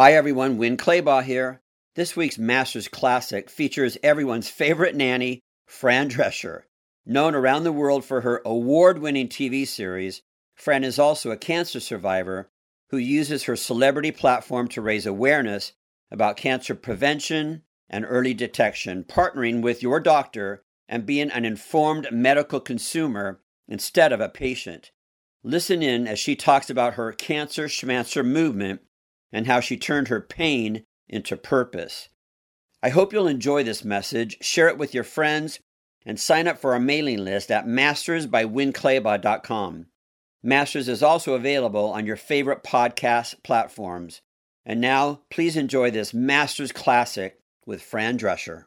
Hi everyone, Winn Claybaugh here. This week's Masters Classic features everyone's favorite nanny, Fran Drescher. Known around the world for her award winning TV series, Fran is also a cancer survivor who uses her celebrity platform to raise awareness about cancer prevention and early detection, partnering with your doctor and being an informed medical consumer instead of a patient. Listen in as she talks about her cancer schmancer movement and how she turned her pain into purpose. I hope you'll enjoy this message, share it with your friends, and sign up for our mailing list at mastersbywinclaybaugh.com. Masters is also available on your favorite podcast platforms. And now, please enjoy this Masters Classic with Fran Drescher.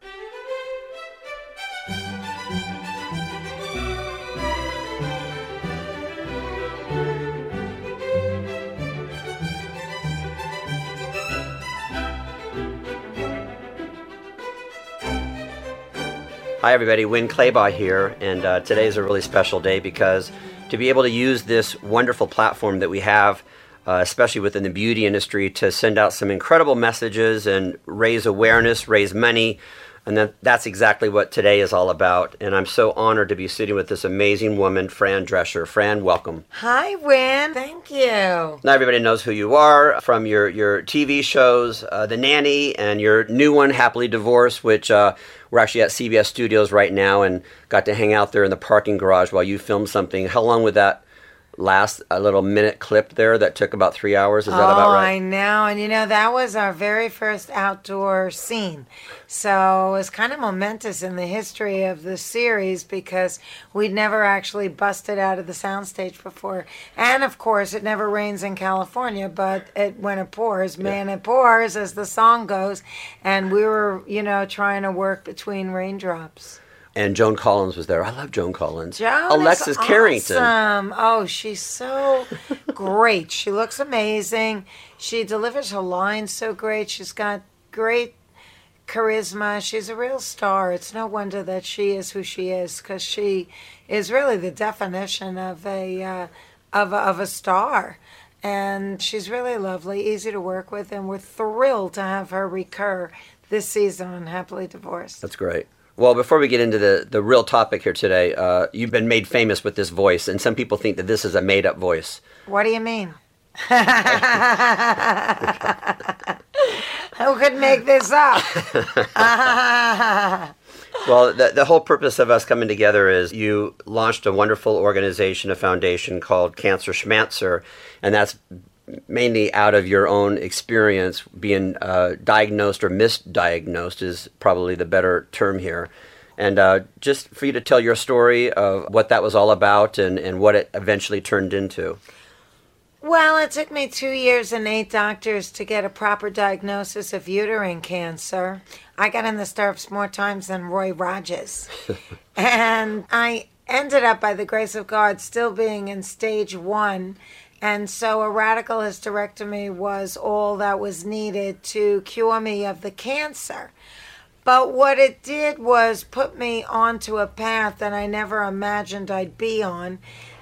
Hi, everybody. Winn Claybaugh here, and uh, today is a really special day because to be able to use this wonderful platform that we have, uh, especially within the beauty industry, to send out some incredible messages and raise awareness, raise money and that, that's exactly what today is all about. And I'm so honored to be sitting with this amazing woman, Fran Drescher. Fran, welcome. Hi, Winn. Thank you. Now everybody knows who you are from your, your TV shows, uh, The Nanny, and your new one, Happily Divorced, which uh, we're actually at CBS Studios right now and got to hang out there in the parking garage while you filmed something. How long would that last a little minute clip there that took about three hours. Is that oh, about right? I know. And you know, that was our very first outdoor scene. So it was kind of momentous in the history of the series because we'd never actually busted out of the soundstage before. And of course, it never rains in California, but it, when it pours, man, yeah. it pours, as the song goes. And we were, you know, trying to work between raindrops and Joan Collins was there. I love Joan Collins. Joan Alexis awesome. Carrington. Oh, she's so great. She looks amazing. She delivers her lines so great. She's got great charisma. She's a real star. It's no wonder that she is who she is because she is really the definition of a uh, of a, of a star. And she's really lovely, easy to work with, and we're thrilled to have her recur this season on Happily Divorced. That's great. Well, before we get into the, the real topic here today, uh, you've been made famous with this voice, and some people think that this is a made up voice. What do you mean? Who could make this up? well, the, the whole purpose of us coming together is you launched a wonderful organization, a foundation called Cancer Schmancer, and that's mainly out of your own experience being uh, diagnosed or misdiagnosed is probably the better term here. And uh, just for you to tell your story of what that was all about and, and what it eventually turned into. Well, it took me two years and eight doctors to get a proper diagnosis of uterine cancer. I got in the stirrups more times than Roy Rogers. and I ended up, by the grace of God, still being in stage one and so a radical hysterectomy was all that was needed to cure me of the cancer. But what it did was put me onto a path that I never imagined I'd be on.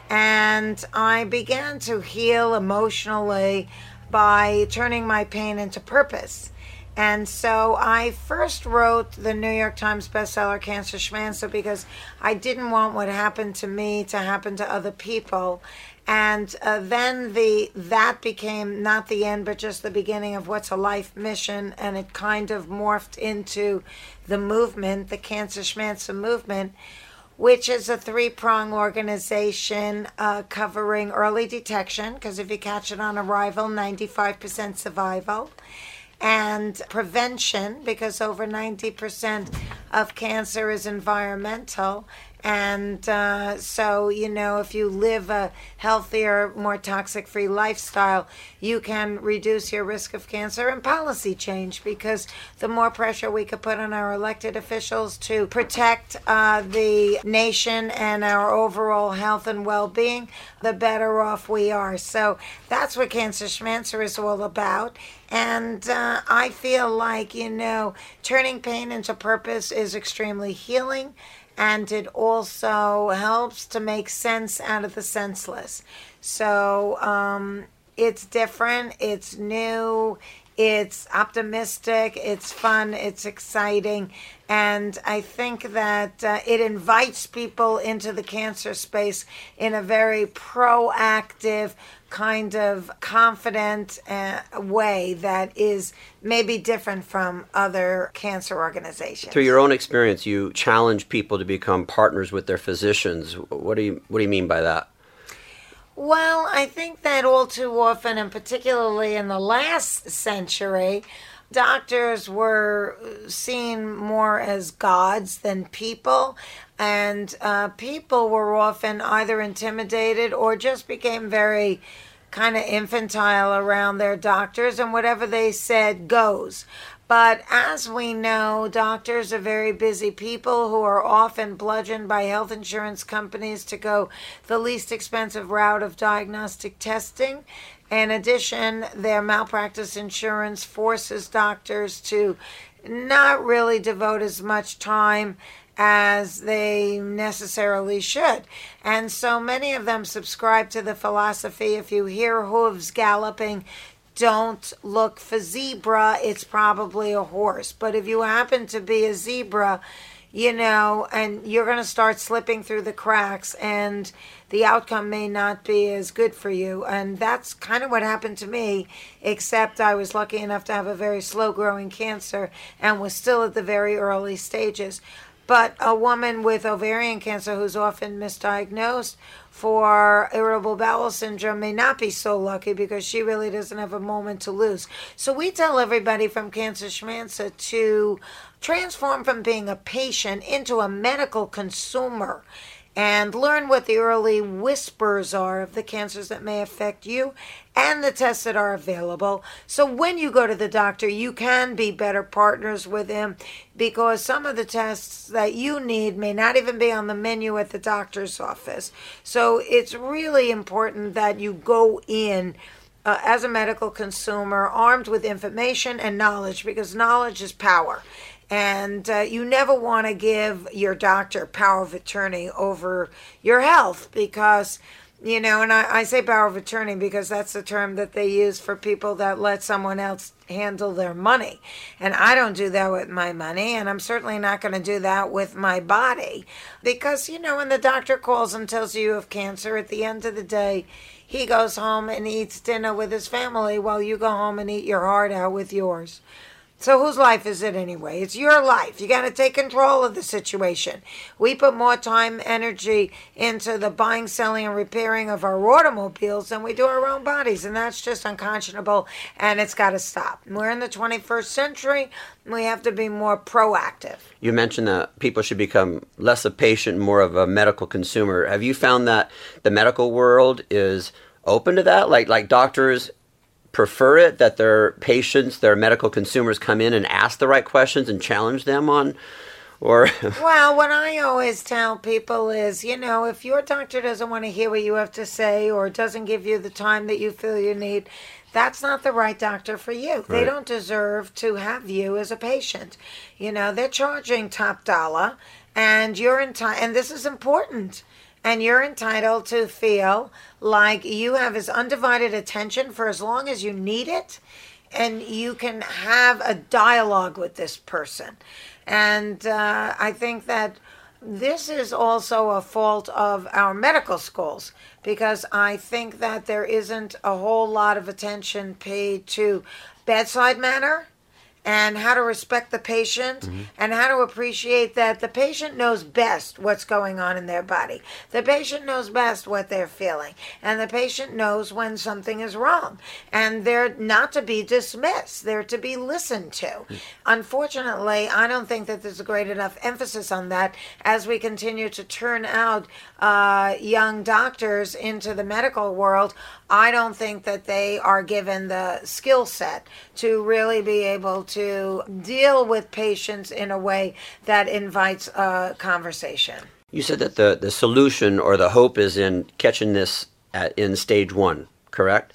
And I began to heal emotionally by turning my pain into purpose. And so I first wrote the New York Times bestseller Cancer Schmancer because I didn't want what happened to me to happen to other people and uh, then the that became not the end but just the beginning of what's a life mission and it kind of morphed into the movement the cancer schmancer movement which is a three-prong organization uh, covering early detection because if you catch it on arrival 95% survival and prevention because over 90% of cancer is environmental and uh, so, you know, if you live a healthier, more toxic free lifestyle, you can reduce your risk of cancer and policy change because the more pressure we could put on our elected officials to protect uh, the nation and our overall health and well being, the better off we are. So that's what Cancer Schmancer is all about. And uh, I feel like, you know, turning pain into purpose is extremely healing and it also helps to make sense out of the senseless. So um, it's different, it's new, It's optimistic, it's fun, it's exciting, and I think that uh, it invites people into the cancer space in a very proactive, kind of confident uh, way that is maybe different from other cancer organizations. Through your own experience, you challenge people to become partners with their physicians. What do you what do you mean by that? Well, I think that all too often, and particularly in the last century, doctors were seen more as gods than people, and uh, people were often either intimidated or just became very kind of infantile around their doctors, and whatever they said goes. But as we know, doctors are very busy people who are often bludgeoned by health insurance companies to go the least expensive route of diagnostic testing. In addition, their malpractice insurance forces doctors to not really devote as much time as they necessarily should. And so many of them subscribe to the philosophy if you hear hooves galloping, don't look for zebra, it's probably a horse. But if you happen to be a zebra, you know, and you're going to start slipping through the cracks, and the outcome may not be as good for you. And that's kind of what happened to me, except I was lucky enough to have a very slow growing cancer and was still at the very early stages. But a woman with ovarian cancer who's often misdiagnosed for irritable bowel syndrome may not be so lucky because she really doesn't have a moment to lose. So we tell everybody from Cancer Schmancer to transform from being a patient into a medical consumer and learn what the early whispers are of the cancers that may affect you and the tests that are available. So when you go to the doctor, you can be better partners with him because some of the tests that you need may not even be on the menu at the doctor's office. So it's really important that you go in. Uh, as a medical consumer, armed with information and knowledge, because knowledge is power. And uh, you never want to give your doctor power of attorney over your health because, you know, and I, I say power of attorney because that's the term that they use for people that let someone else handle their money. And I don't do that with my money, and I'm certainly not going to do that with my body. Because, you know, when the doctor calls and tells you you have cancer, at the end of the day, he goes home and eats dinner with his family while you go home and eat your heart out with yours. So whose life is it anyway? It's your life. You got to take control of the situation. We put more time, energy into the buying, selling, and repairing of our automobiles than we do our own bodies, and that's just unconscionable, and it's got to stop. We're in the 21st century. We have to be more proactive. You mentioned that people should become less a patient, more of a medical consumer. Have you found that the medical world is open to that? Like like doctors prefer it that their patients, their medical consumers come in and ask the right questions and challenge them on or well what i always tell people is you know if your doctor doesn't want to hear what you have to say or doesn't give you the time that you feel you need that's not the right doctor for you. Right. they don't deserve to have you as a patient. You know they're charging top dollar and you're in time and this is important and you're entitled to feel like you have his undivided attention for as long as you need it. And you can have a dialogue with this person. And uh, i think that this is also a fault of our medical schools. Because i think that there isn't a whole lot of attention paid to bedside manner and how to respect the patient mm-hmm. and how to appreciate that the patient knows best what's going on in their body. The patient knows best what they're feeling, and the patient knows when something is wrong. And they're not to be dismissed, they're to be listened to. Mm-hmm. Unfortunately, I don't think that there's a great enough emphasis on that as we continue to turn out uh, young doctors into the medical world. I don't think that they are given the skill set to really be able to deal with patients in a way that invites a conversation. You said that the, the solution or the hope is in catching this at, in stage one, correct?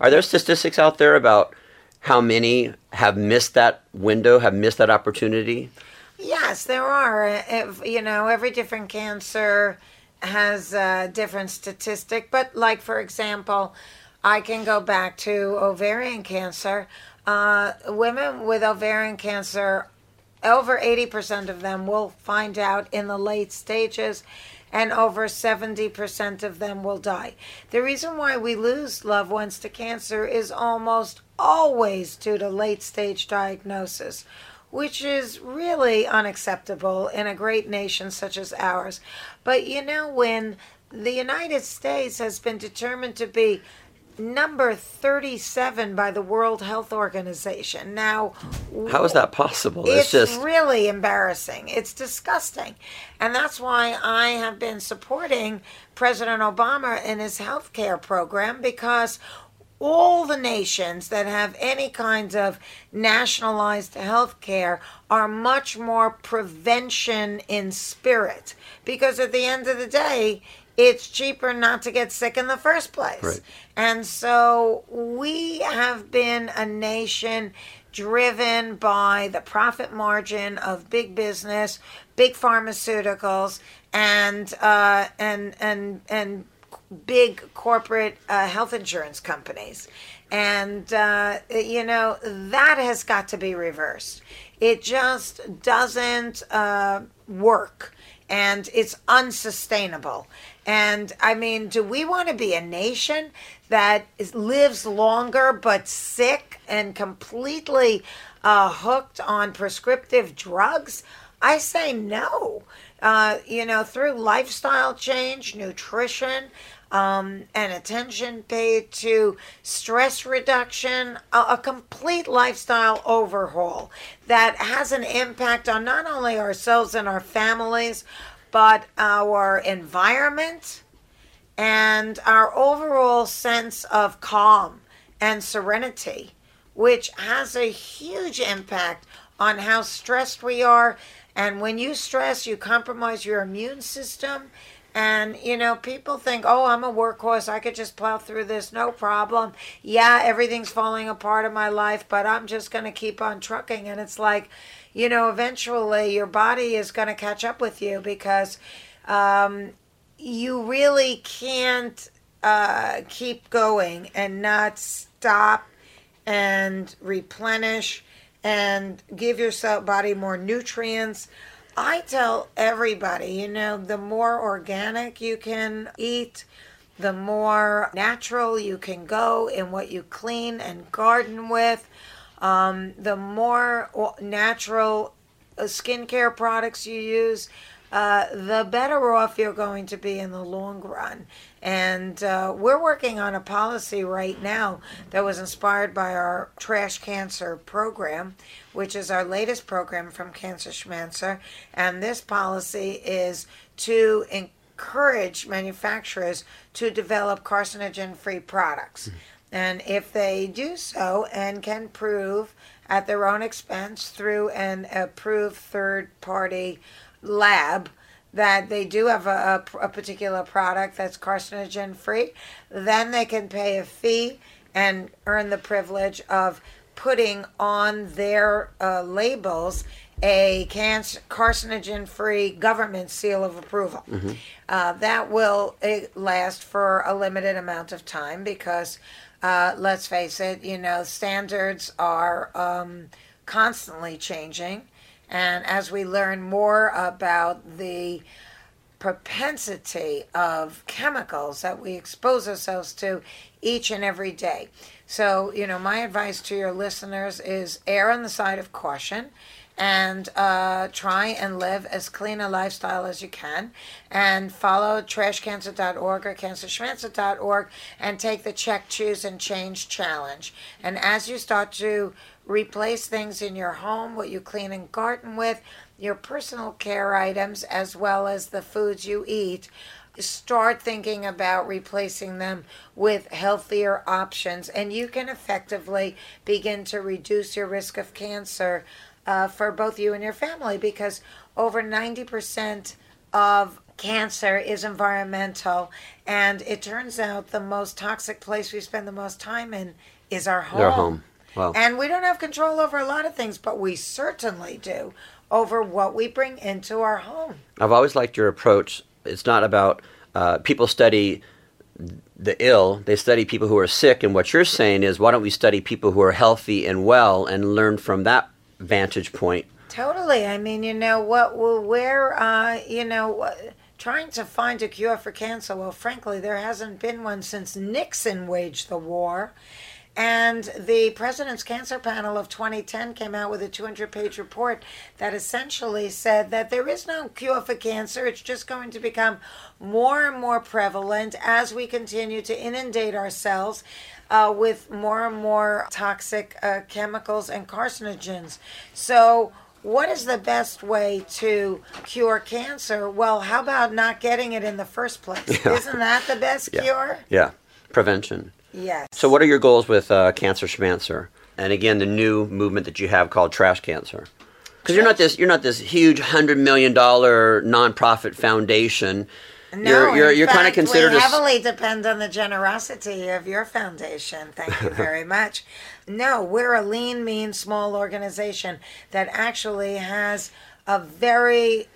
Are there statistics out there about how many have missed that window, have missed that opportunity? Yes, there are. If, you know, every different cancer has a different statistic, but like, for example, I can go back to ovarian cancer. uh, women with ovarian cancer, over 80% of them will find out in the late stages, and over 70% of them will die. The reason why we lose loved ones to cancer is almost always due to late stage diagnosis. Which is really unacceptable in a great nation such as ours. But you know, when the United States has been determined to be number 37 by the World Health Organization. Now, how is that possible? It's, it's just really embarrassing. It's disgusting. And that's why I have been supporting President Obama in his health care program because all the nations that have any kinds of nationalized health care are much more prevention in spirit because at the end of the day it's cheaper not to get sick in the first place. Right. And so we have been a nation driven by the profit margin of big business, big pharmaceuticals, and uh, and and and big corporate uh, health insurance companies. And, uh, you know, that has got to be reversed. It just doesn't uh, work and it's unsustainable. And I mean, do we want to be a nation that is, lives longer but sick and completely uh, hooked on prescriptive drugs? I say no. Uh, you know, through lifestyle change, nutrition, um, and attention paid to stress reduction, a, a, complete lifestyle overhaul that has an impact on not only ourselves and our families, but our environment and our overall sense of calm and serenity, which has a huge impact on how stressed we are. And when you stress, you compromise your immune system. And, you know, people think, oh, I'm a workhorse. I could just plow through this, no problem. Yeah, everything's falling apart in my life, but I'm just going to keep on trucking. And it's like, you know, eventually your body is going to catch up with you because um, you really can't uh, keep going and not stop and replenish and give your body more nutrients. I tell everybody, you know, the more organic you can eat, the more natural you can go in what you clean and garden with um, the more natural uh, skincare products you use, uh, the better off you're going to be in the long run. And uh, we're working on a policy right now that was inspired by our Trash Cancer program, which is our latest program from Cancer Schmancer. And this policy is to encourage manufacturers to develop carcinogen free products. Mm-hmm. And if they do so and can prove at their own expense through an approved third party lab that they do have a, a, a, particular product that's carcinogen free, then they can pay a fee and earn the privilege of putting on their uh, labels a cancer, carcinogen free government seal of approval. Mm-hmm. Uh, that will last for a limited amount of time because uh, let's face it, you know, standards are um, constantly changing. And as we learn more about the propensity of chemicals that we expose ourselves to each and every day. So, you know, my advice to your listeners is err on the side of caution and uh, try and live as clean a lifestyle as you can and follow trashcancer.org or cancerschmancer.org and take the check, choose, and change challenge. And as you start to replace things in your home, what you clean and garden with, your personal care items, as well as the foods you eat, start thinking about replacing them with healthier options, and you can effectively begin to reduce your risk of cancer uh, for both you and your family because over 90% of cancer is environmental. And it turns out the most toxic place we spend the most time in is our home. Our home. Wow. And we don't have control over a lot of things, but we certainly do over what we bring into our home. I've always liked your approach. It's not about uh, people study the ill, they study people who are sick. And what you're saying is, why don't we study people who are healthy and well and learn from that vantage point? Totally. I mean, you know what? We're, uh, you know, trying to find a cure for cancer. Well, frankly, there hasn't been one since Nixon waged the war. And the President's Cancer Panel of 2010 came out with a 200 page report that essentially said that there is no cure for cancer. It's just going to become more and more prevalent as we continue to inundate ourselves uh, with more and more toxic uh, chemicals and carcinogens. So, what is the best way to cure cancer? Well, how about not getting it in the first place? Yeah. Isn't that the best yeah. cure? Yeah, prevention. Yes. So, what are your goals with uh, Cancer Schmancer? And again, the new movement that you have called Trash Cancer. Because you're not this you're not this huge hundred million dollar nonprofit foundation. No, you're you're, you're kind of considered. We heavily depend on the generosity of your foundation. Thank you very much. No, we're a lean, mean, small organization that actually has a very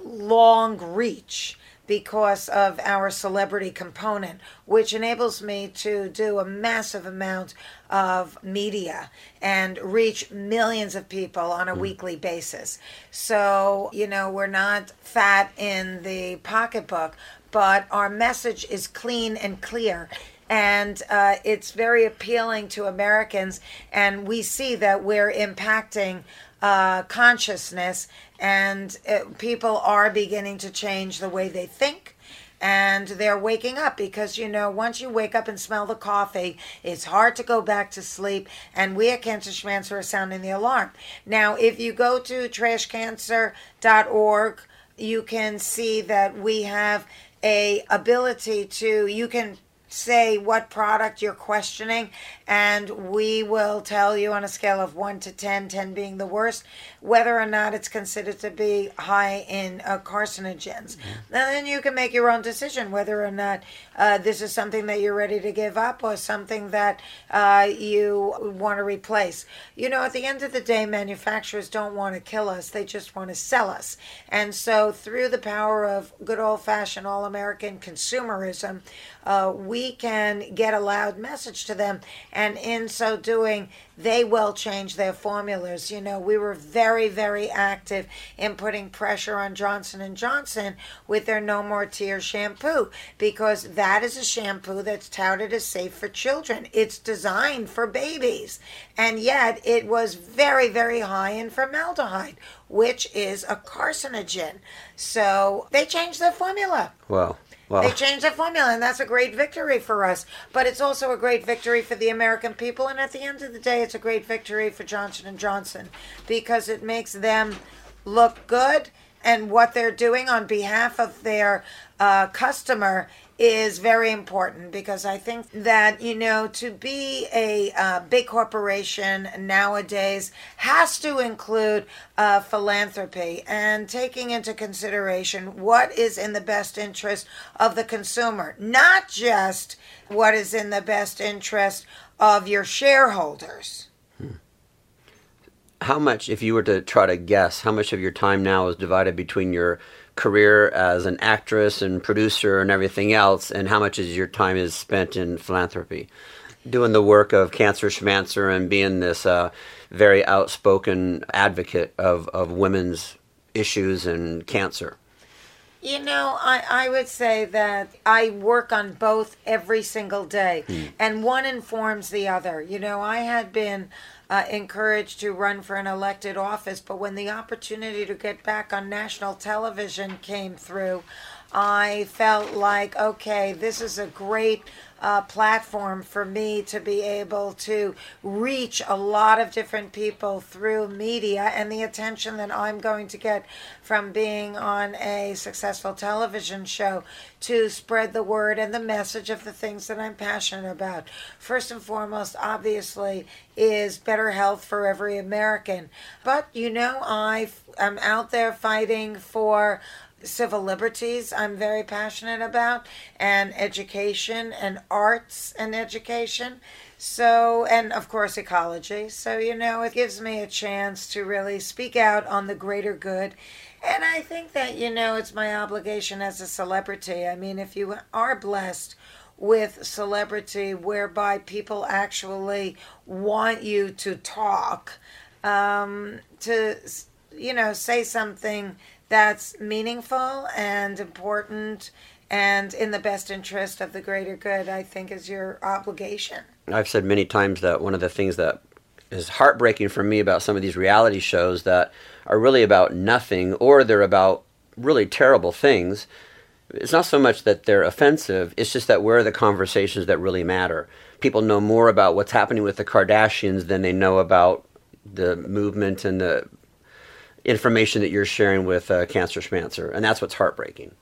long reach because of our celebrity component, which enables me to do a massive amount of media and reach millions of people on a mm. weekly basis. So, you know, we're not fat in the pocketbook, but our message is clean and clear and uh, it's very appealing to Americans. And we see that we're impacting uh, consciousness, and it, people are beginning to change the way they think. And they're waking up because, you know, once you wake up and smell the coffee, it's hard to go back to sleep. And we at Cancer Schmancer are sounding the alarm. Now, if you go to trashcancer.org, you can see that we have a ability to you can say what product you're questioning, and we will tell you on a scale of 1 to 10, 10 being the worst, whether or not it's considered to be high in uh, carcinogens. Mm-hmm. then you can make your own decision whether or not uh, this is something that you're ready to give up or something that uh, you want to replace. You know, at the end of the day, manufacturers don't want to kill us, they just want to sell us. And so, through the power of good old fashioned all American consumerism, uh, we can get a loud message to them. And in so doing, they will change their formulas. You know, we were very, very active in putting pressure on Johnson and Johnson with their No More Tears shampoo because that is a shampoo that's touted as safe for children. It's designed for babies, and yet it was very, very high in formaldehyde, which is a carcinogen. So they changed their formula. Wow. Well, they changed the formula, and that's a great victory for us. But it's also a great victory for the American people, and at the end of the day, it's a great victory for Johnson and Johnson because it makes them look good, and what they're doing on behalf of their uh, customer is very important because I think that, you know, to be a uh, big corporation nowadays has to include uh, philanthropy and taking into consideration what is in the best interest of the consumer, not just what is in the best interest of your shareholders. How much, if you were to try to guess, how much of your time now is divided between your career as an actress and producer and everything else, and how much is your time is spent in philanthropy, doing the work of Cancer Schmancer and being this uh, very outspoken advocate of, of women's issues and cancer? You know, I, I would say that I work on both every single day, hmm. and one informs the other. You know, I had been uh, encouraged to run for an elected office, but when the opportunity to get back on national television came through, I felt like, okay, this is a great uh, platform for me to be able to reach a lot of different people through media and the attention that I'm going to get from being on a successful television show to spread the word and the message of the things that I'm passionate about. First and foremost, obviously, is better health for every American. But, you know, I am out there fighting for civil liberties I'm very passionate about, and education and arts and education. So, and of course, ecology. So, you know, it gives me a chance to really speak out on the greater good. And I think that, you know, it's my obligation as a celebrity. I mean, if you are blessed with celebrity whereby people actually want you to talk, um, to, you know, say something that's meaningful and important and in the best interest of the greater good, I think is your obligation. I've said many times that one of the things that is heartbreaking for me about some of these reality shows that are really about nothing or they're about really terrible things. It's not so much that they're offensive, it's just that where are the conversations that really matter. People know more about what's happening with the Kardashians than they know about the movement and the information that you're sharing with uh, Cancer Schmancer, and that's what's heartbreaking.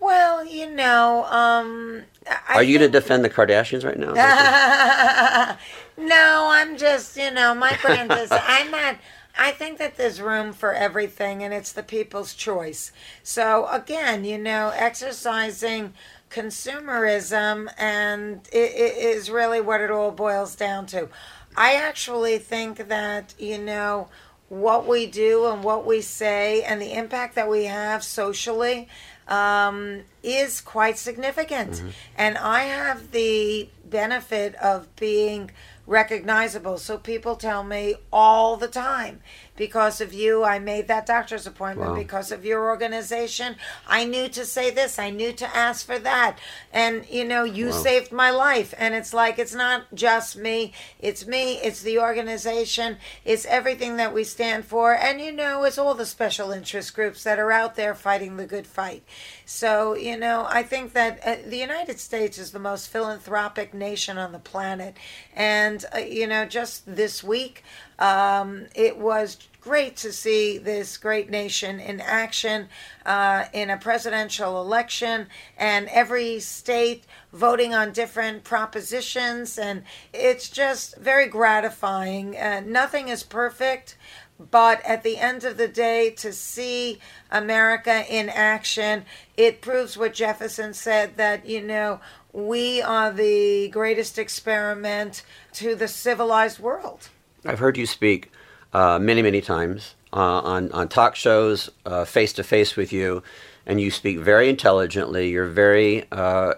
Well, you know, um, I are you going to defend the Kardashians right now? no, I'm just, you know, my brand is. I'm not. I think that there's room for everything, and it's the people's choice. So again, you know, exercising consumerism, and it, it is really what it all boils down to. I actually think that you know what we do and what we say and the impact that we have socially um, is quite significant. Mm-hmm. And I have the benefit of being recognizable. So people tell me all the time because of you, I made that doctor's appointment. Wow. Because of your organization, I knew to say this. I knew to ask for that. And, you know, you wow. saved my life. And it's like, it's not just me. It's me. It's the organization. It's everything that we stand for. And, you know, it's all the special interest groups that are out there fighting the good fight. So, you know, I think that uh, the United States is the most philanthropic nation on the planet. And, uh, you know, just this week, um, it was great to see this great nation in action uh, in a presidential election and every state voting on different propositions. And it's just very gratifying. Uh, nothing is perfect. But at the end of the day, to see America in action, it proves what Jefferson said that, you know, we are the greatest experiment to the civilized world. I've heard you speak uh, many, many times uh, on, on talk shows, face to face with you, and you speak very intelligently. You're very uh,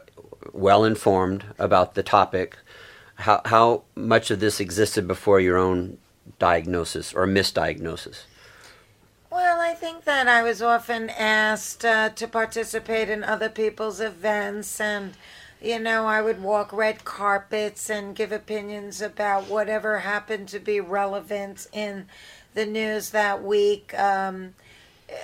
well informed about the topic. How, how much of this existed before your own diagnosis or misdiagnosis? Well, I think that I was often asked uh, to participate in other people's events and you know, I would walk red carpets and give opinions about whatever happened to be relevant in the news that week. Um,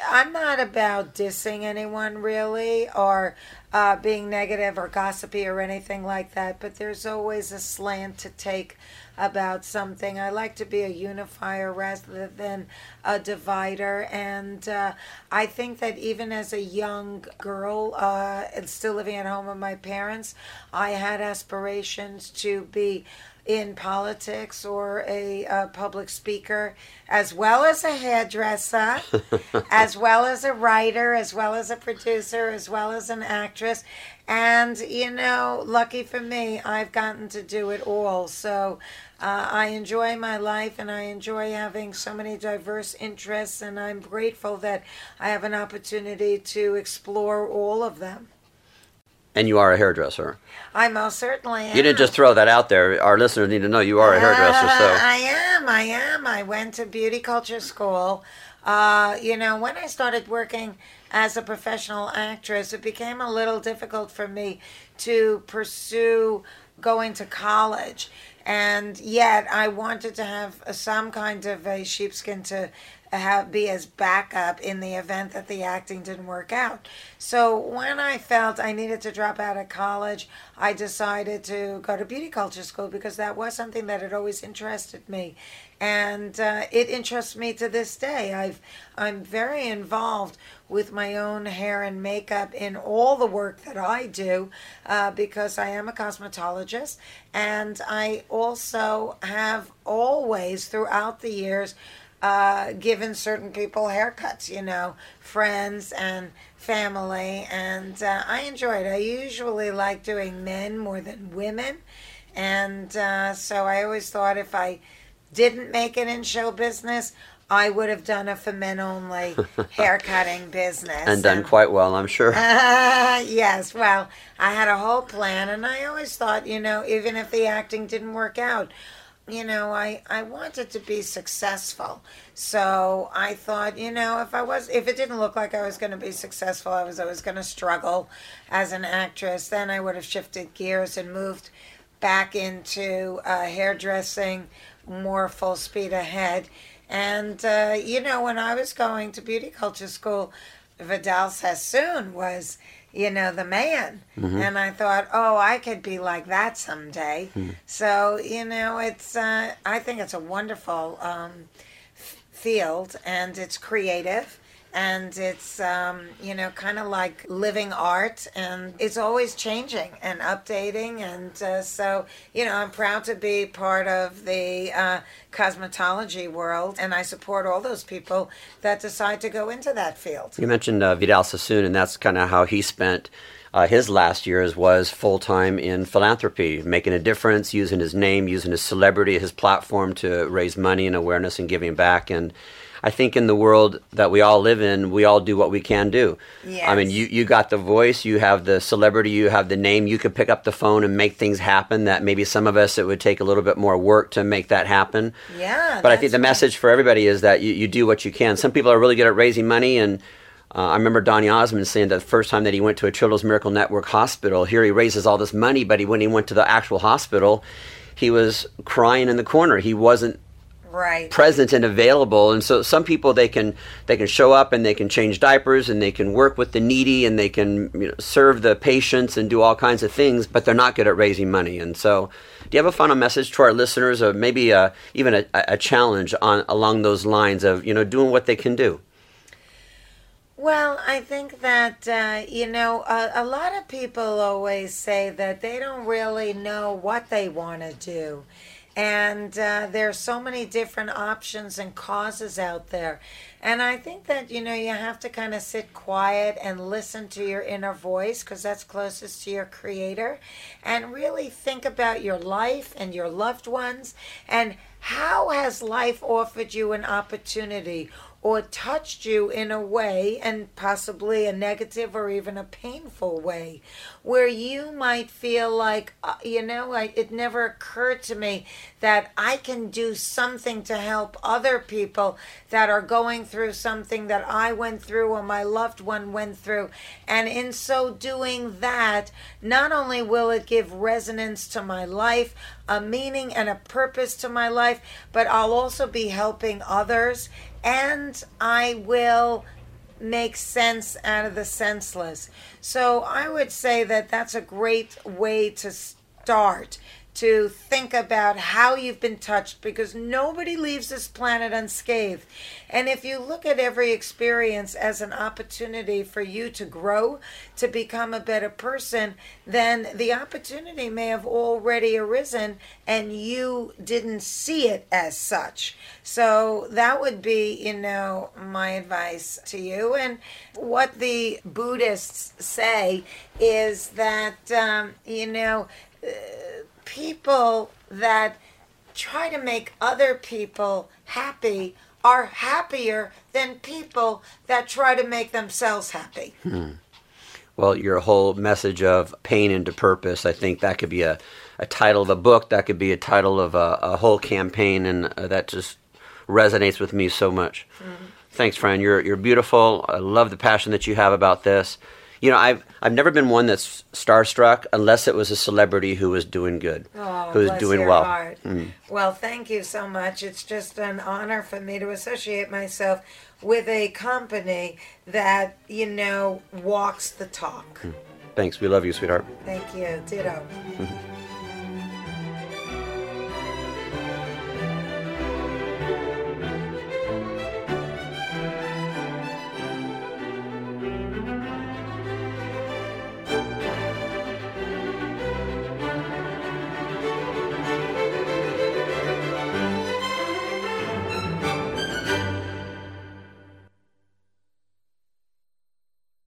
I'm not about dissing anyone really or uh, being negative or gossipy or anything like that, but there's always a slant to take about something. I like to be a unifier rather than a divider. And uh, I think that even as a young girl, uh, and still living at home with my parents, I had aspirations to be in politics or a, a, public speaker, as well as a hairdresser, as well as a writer, as well as a producer, as well as an actress. And, you know, lucky for me, I've gotten to do it all. So uh, I enjoy my life and I enjoy having so many diverse interests, and I'm grateful that I have an opportunity to explore all of them. And you are a hairdresser. I most certainly am. You didn't just throw that out there. Our listeners need to know you are a hairdresser. Uh, so I am. I am. I went to beauty culture school. Uh, you know, when I started working as a professional actress, it became a little difficult for me to pursue going to college. And yet, I wanted to have some kind of a sheepskin to have be as backup in the event that the acting didn't work out. So when I felt I needed to drop out of college, I decided to go to beauty culture school because that was something that had always interested me, and uh, it interests me to this day. I've I'm very involved with my own hair and makeup in all the work that I do uh, because I am a cosmetologist, and I also have always throughout the years uh, given certain people haircuts, you know, friends and family, and uh, I enjoy it. I usually like doing men more than women, and uh, so I always thought if I didn't make it in show business, I would have done a for men only haircutting business. And done quite well, I'm sure. Uh, yes, well, I had a whole plan, and I always thought, you know, even if the acting didn't work out, you know, I, I wanted to be successful. So I thought, you know, if I was, if it didn't look like I was going to be successful, I was always going to struggle as an actress, then I would have shifted gears and moved back into uh, hairdressing more full speed ahead. And, uh, you know, when I was going to beauty culture school, Vidal Sassoon was, you know, the man. Mm-hmm. And I thought, oh, I could be like that someday. Hmm. So, you know, it's, uh, I think it's a wonderful um, f- field and it's creative and it's um, you know kind of like living art and it's always changing and updating and uh, so you know i'm proud to be part of the uh, cosmetology world and i support all those people that decide to go into that field You mentioned uh, Vidal Sassoon, and that's kind of how he spent uh, his last years was full time in philanthropy, making a difference, using his name, using his celebrity, his platform to raise money and awareness and giving back. And I think in the world that we all live in, we all do what we can do. I mean, you, you got the voice, you have the celebrity, you have the name, you can pick up the phone and make things happen that maybe some of us, it would take a little bit more work to make that happen. yeah But I think the right. message for everybody is that you, you do what you can. Some people are really good at raising money, and uh, I remember Donny Osmond saying that the first time that he went to a Children's Miracle Network hospital, here he raises all this money, but he, when he went to the actual hospital, he was crying in the corner. He wasn't right. present and available. And so some people they can they can show up and they can change diapers and they can work with the needy and they can you know, serve the patients and do all kinds of things but they're not good at raising money. And so do you have a final message to our listeners or maybe uh, even a, a challenge on along those lines of you know doing what they can do? Well, I think that, uh, you know, a, a lot of people always say that they don't really know what they want to do. And uh, there's so many different options and causes out there. And I think that, you know, you have to kind of sit quiet and listen to your inner voice because that's closest to your creator. And really think about your life and your loved ones. And how has life offered you an opportunity or touched you in a way, and possibly a negative or even a painful way, where you might feel like, uh, you know, I, it never occurred to me that I can do something to help other people that are going through something that I went through or my loved one went through. And in so doing that, not only will it give resonance to my life, a meaning and a purpose to my life, but I'll also be helping others and I will make sense out of the senseless. So I would say that that's a great way to start to think about how you've been touched because nobody leaves this planet unscathed. And if you look at every experience as an opportunity for you to grow, to become a better person, then the opportunity may have already arisen and you didn't see it as such. So that would be, you know, my advice to you. And what the Buddhists say is that, um, you know, uh, people that try to make other people happy are happier than people that try to make themselves happy. well your whole message of pain into purpose i think that could be a, a title of a book that could be a title of a, a whole campaign and uh, that just resonates with me so much. Thanks Fran you're, you're beautiful. I love the passion that you have about this you know i've, I've never been one that's starstruck unless it was a celebrity who was doing good Oh, who was doing well heart. Mm. Well, thank you so much. It's just an honor for me to associate myself with a company that, you know, walks the talk. Mm. thanks we love you sweetheart Thank you. Ditto. Mm-hmm.